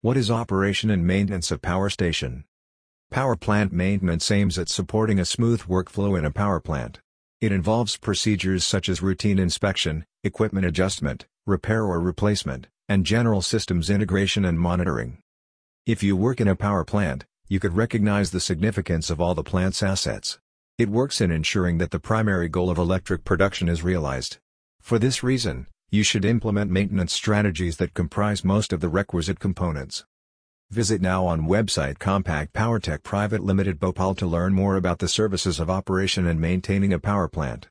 What is operation and maintenance of power station? Power plant maintenance aims at supporting a smooth workflow in a power plant. It involves procedures such as routine inspection, equipment adjustment, repair or replacement, and general systems integration and monitoring. If you work in a power plant, you could recognize the significance of all the plant's assets. It works in ensuring that the primary goal of electric production is realized. For this reason, you should implement maintenance strategies that comprise most of the requisite components. Visit now on website Compact PowerTech Private Limited Bhopal to learn more about the services of operation and maintaining a power plant.